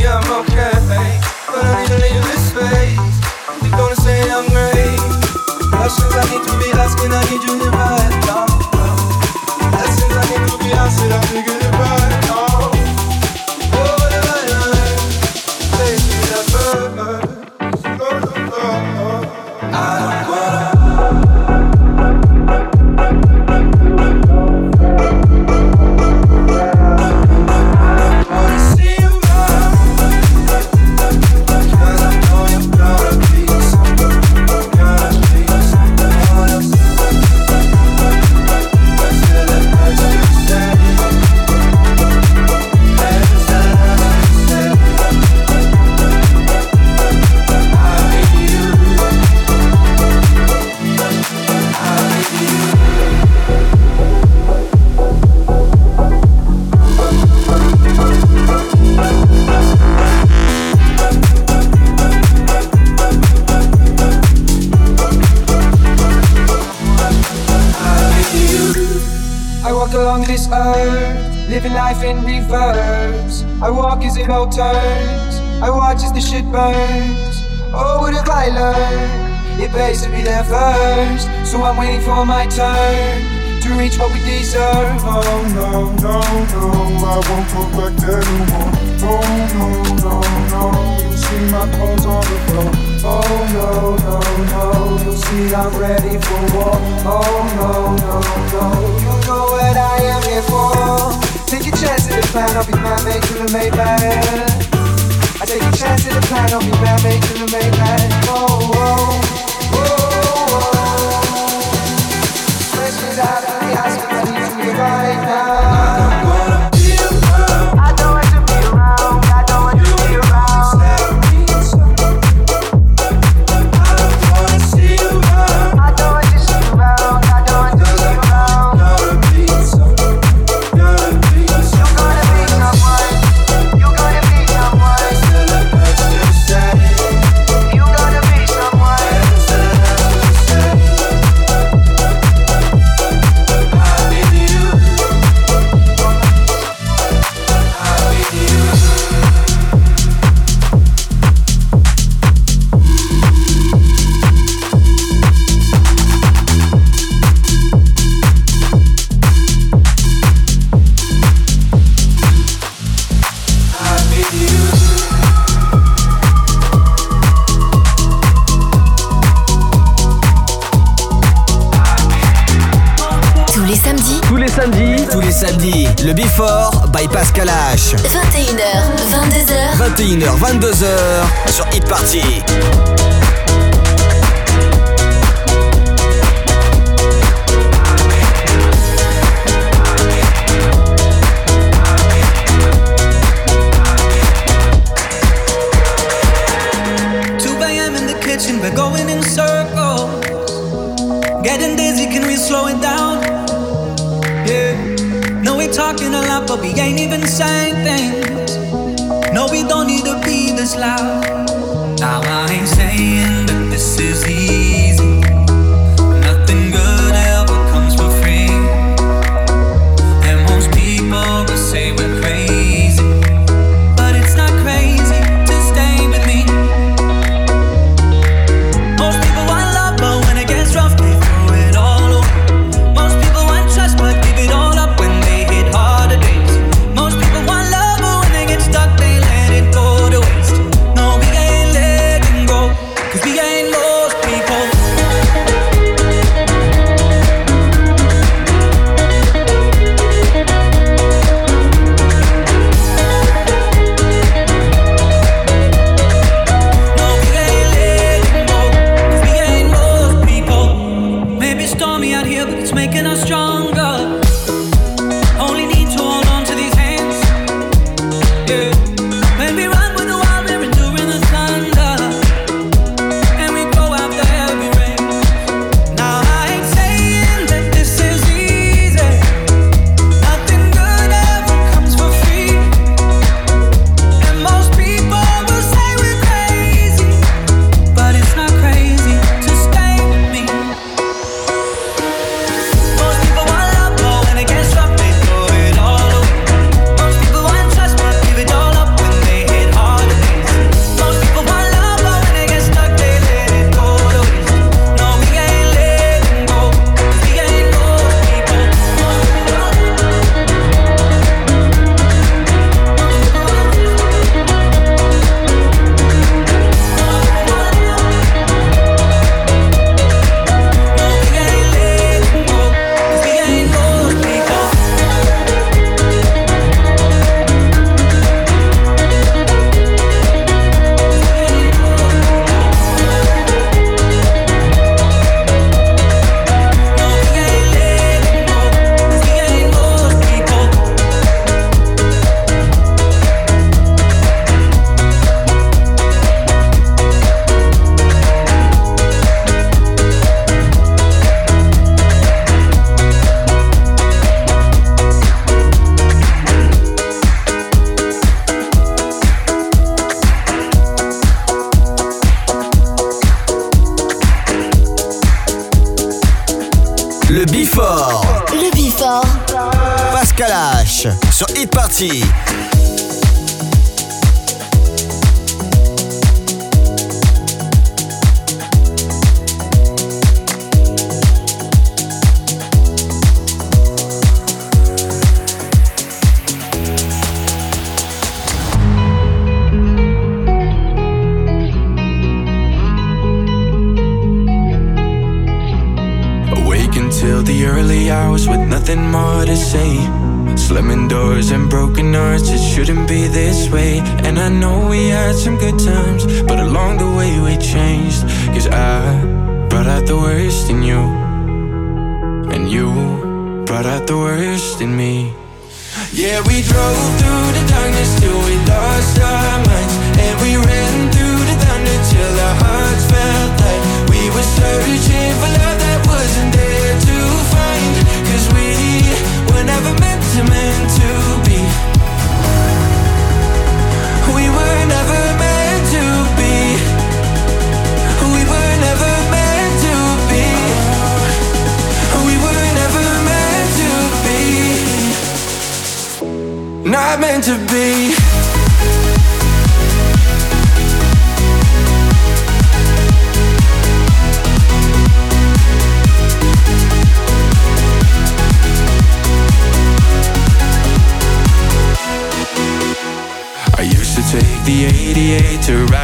I'm okay, but I need to leave this space. You gonna say I'm great. I need to be asking, I need you here right now. Lessons I need to be asking, I figured. So I'm waiting for my turn to reach what we deserve. Oh no, no, no, I won't go back there no more. Oh no, no, no, you'll see my clothes on the floor. Oh no, no, no, you'll see I'm ready for war. Oh no, no, no, you know what I am here for. Take a chance at the plan, I'll be my mate to the Maybach. I take a chance at the plan, I'll be my mate to the Maybach. Oh, oh, oh, oh out of the ice.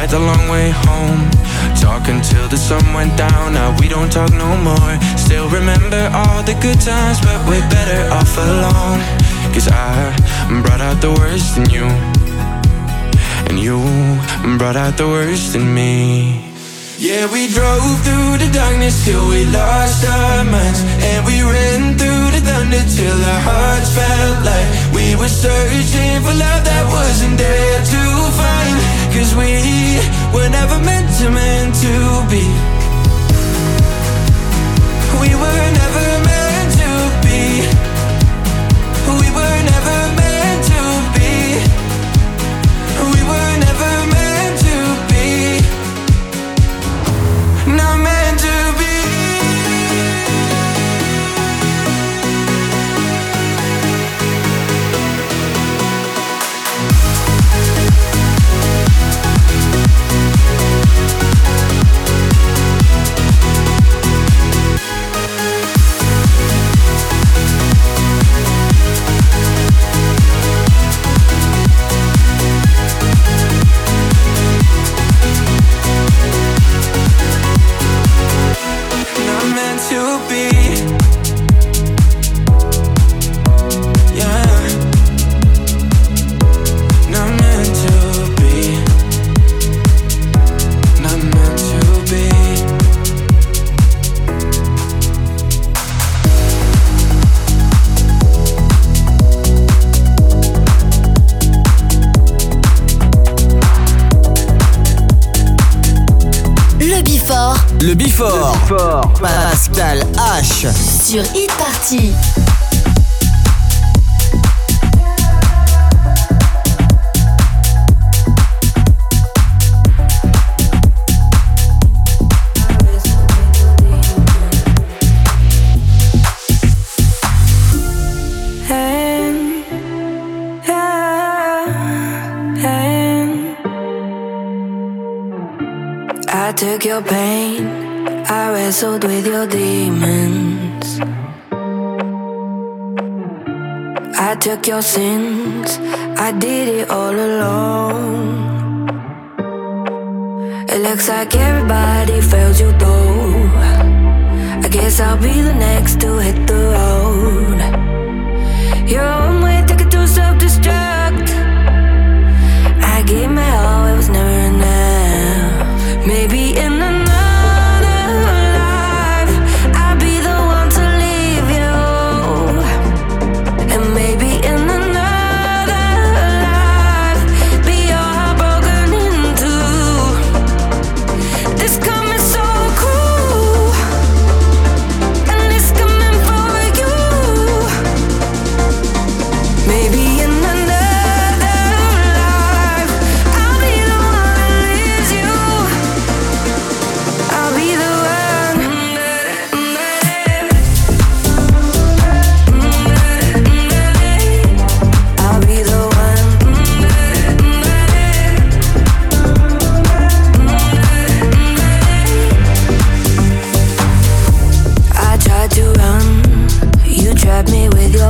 the long way home. Talking till the sun went down. Now we don't talk no more. Still remember all the good times But we're better off alone. Cause I brought out the worst in you. And you brought out the worst in me. Yeah, we drove through the darkness till we lost our minds. And we ran through the thunder till our hearts felt like We were searching for love that wasn't there to find. Cause we were never meant to meant to be. We were never Le Bifort. Pascal H. Sur Hit Party. Took your pain, I wrestled with your demons. I took your sins, I did it all alone. It looks like everybody fails you though. I guess I'll be the next to hit the road. Your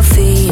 coffee.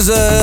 Pascal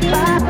Bye.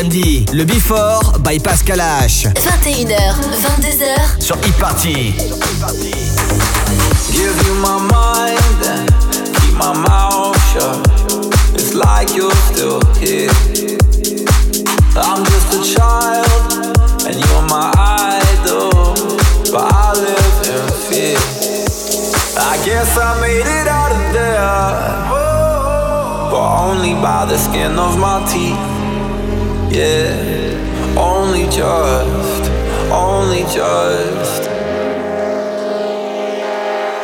samedi, le Before by Pascal H. 21h, 22h sur e Party. Give you my mind and keep my mouth shut. It's like you're still here. just, only just.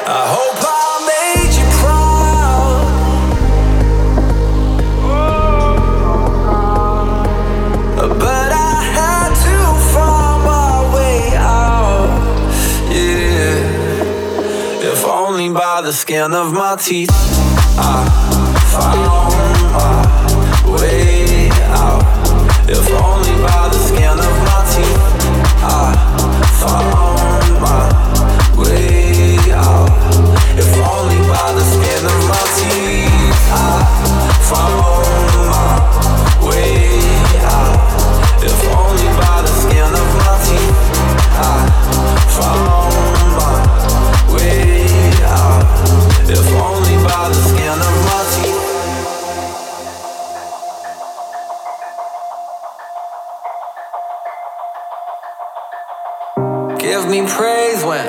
I hope I made you proud. But I had to find my way out. Yeah, if only by the skin of my teeth. I found my way out. If only me praise when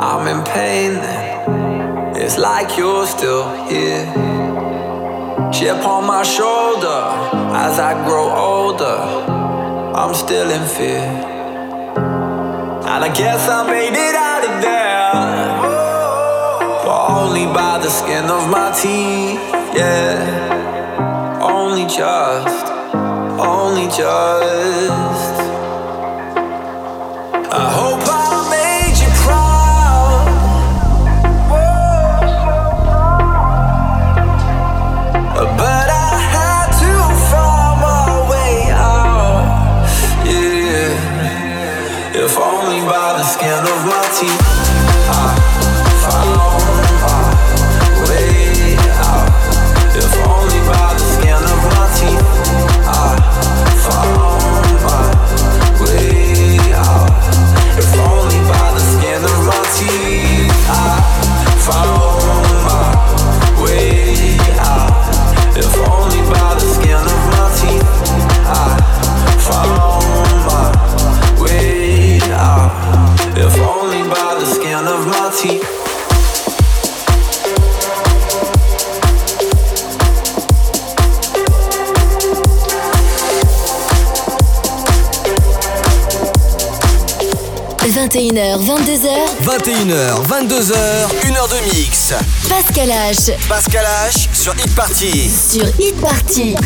I'm in pain. Then it's like you're still here. Chip on my shoulder as I grow older. I'm still in fear. And I guess I made it out of there. But only by the skin of my teeth, yeah. Only just, only just. I hope. Pascal H sur Hit Party. Sur Hit Party.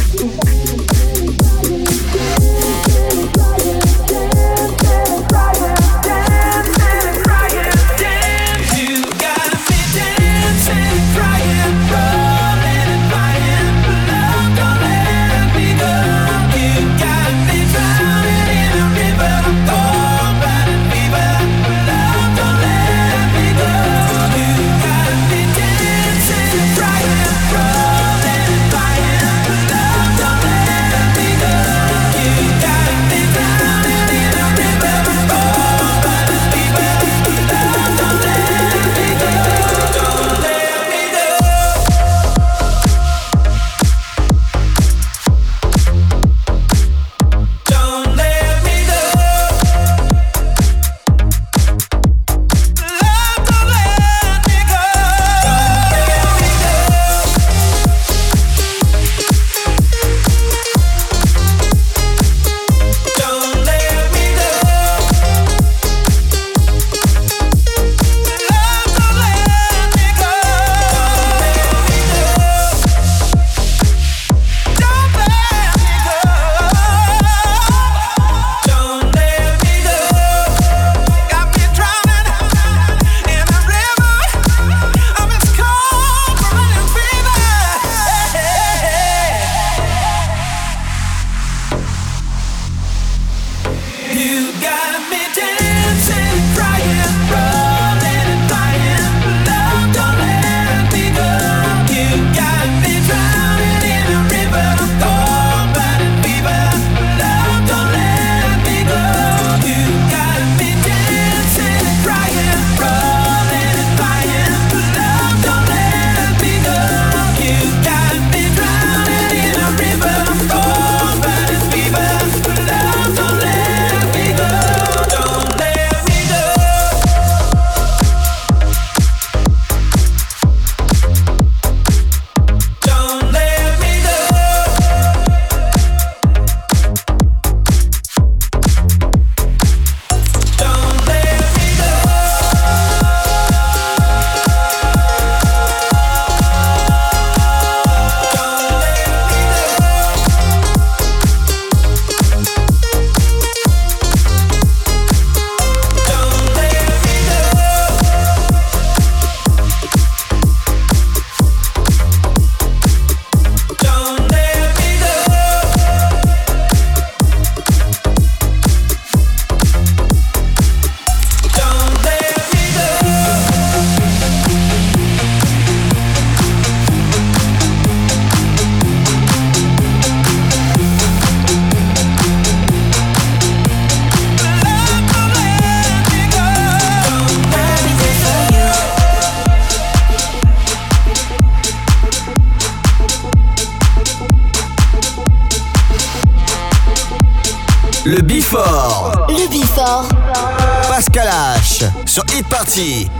C'est parti.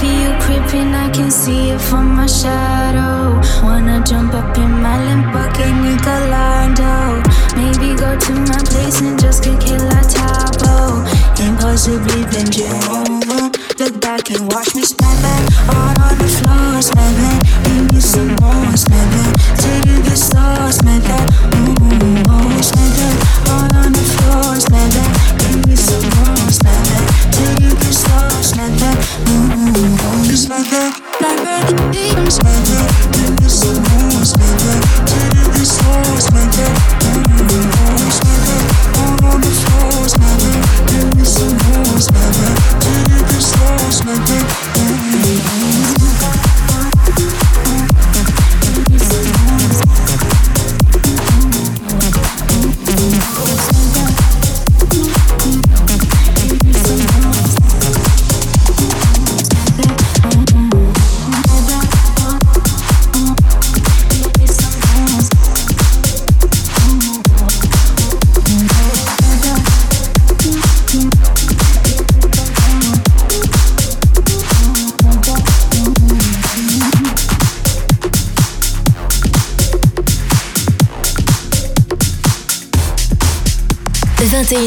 feel creeping, I can see it from my shadow. Wanna jump up in my Lamborghini Gallardo. Maybe go to my place and just get killer topo. Impossibly bend you over. Look back and watch me snap it. All on the floor, snap. Give me some more, snap it. Till you get slow, snap it.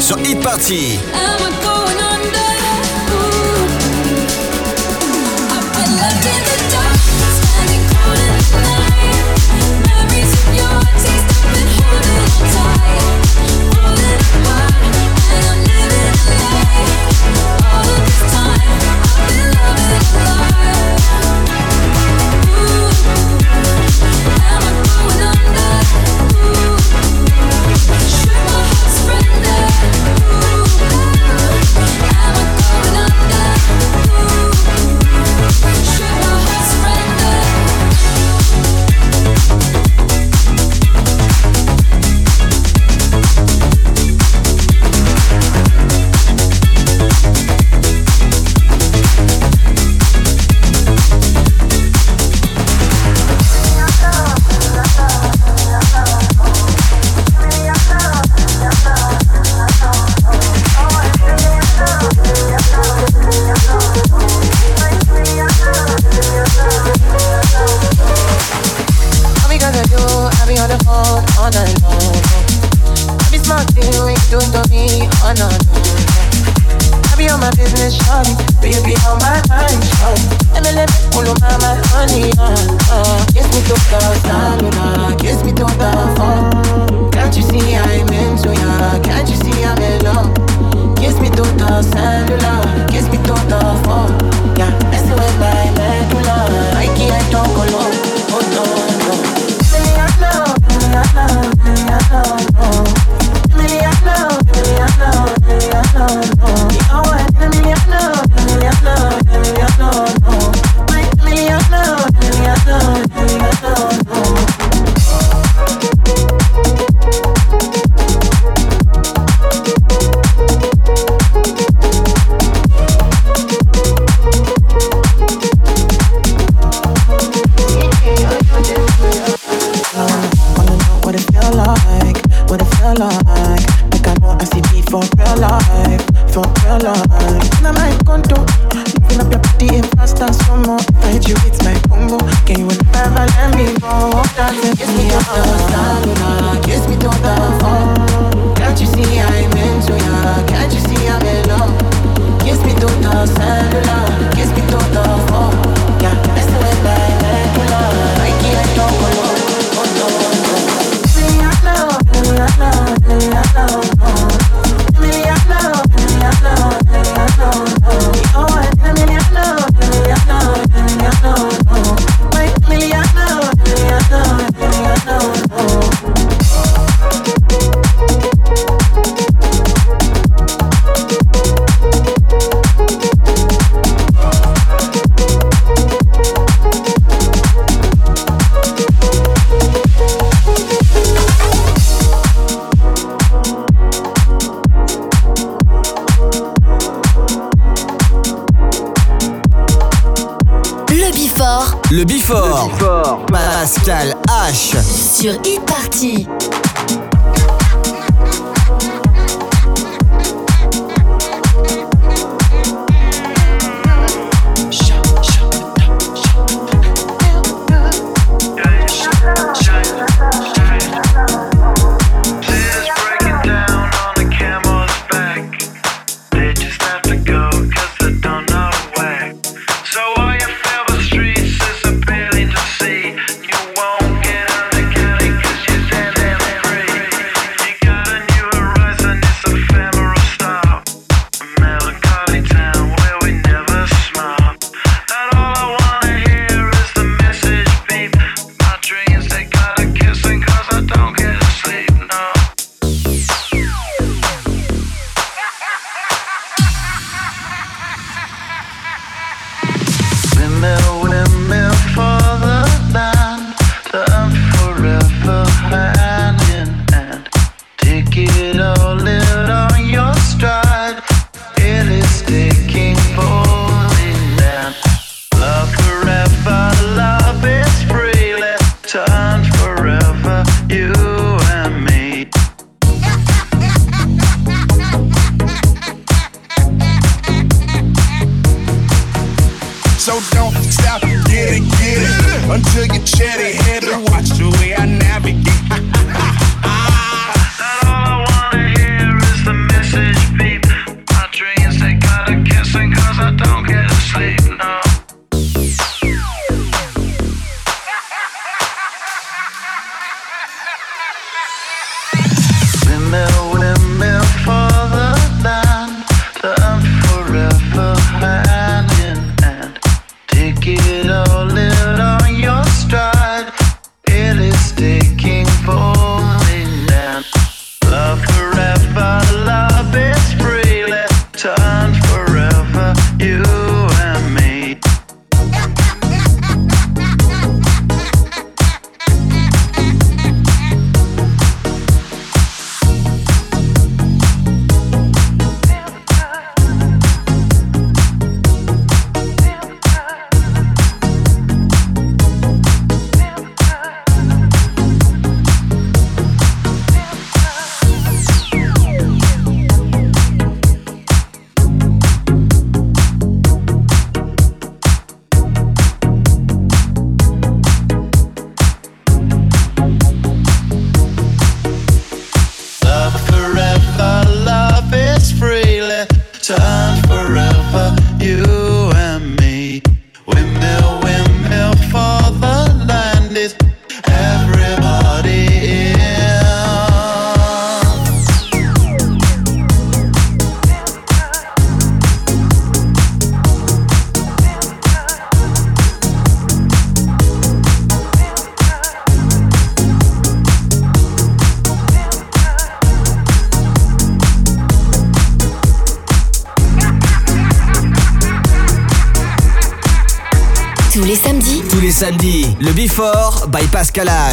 Sur Hit Party. handle my business, shawty Baby, on my mind, shawty MLM, pull on honey, uh, Kiss me to the salona, kiss me to the phone. Can't you see I'm into ya, can't you see I'm in love? Kiss me to the cellular, kiss me to the phone. Yeah, messing with my medulla I can't talk Emiliano, Emiliano, Emiliano, Emiliano, Emiliano, know. Le Bifort. Pascal H. Sur e-party.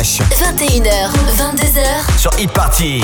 21h, 22h sur e-party.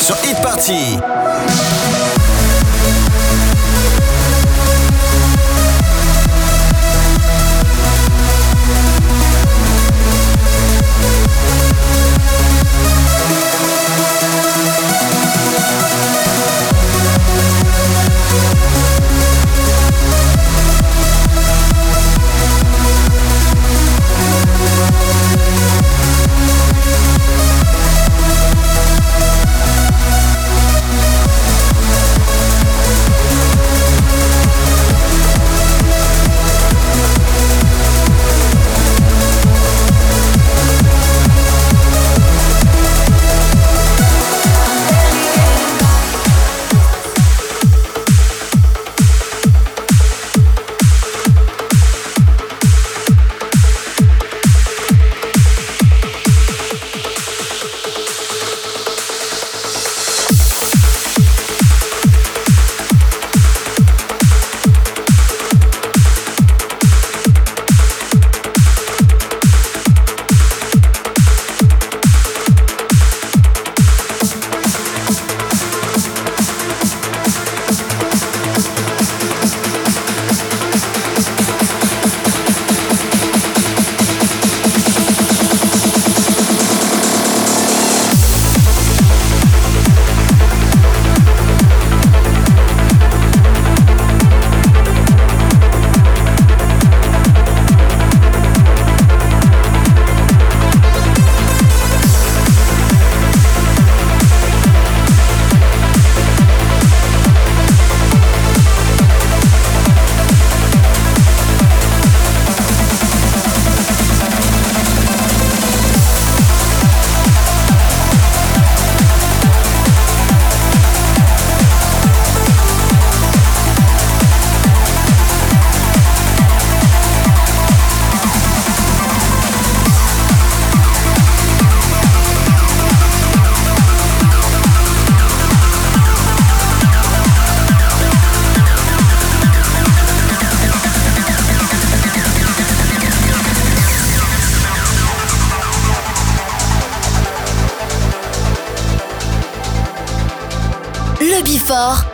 sur Hit Party.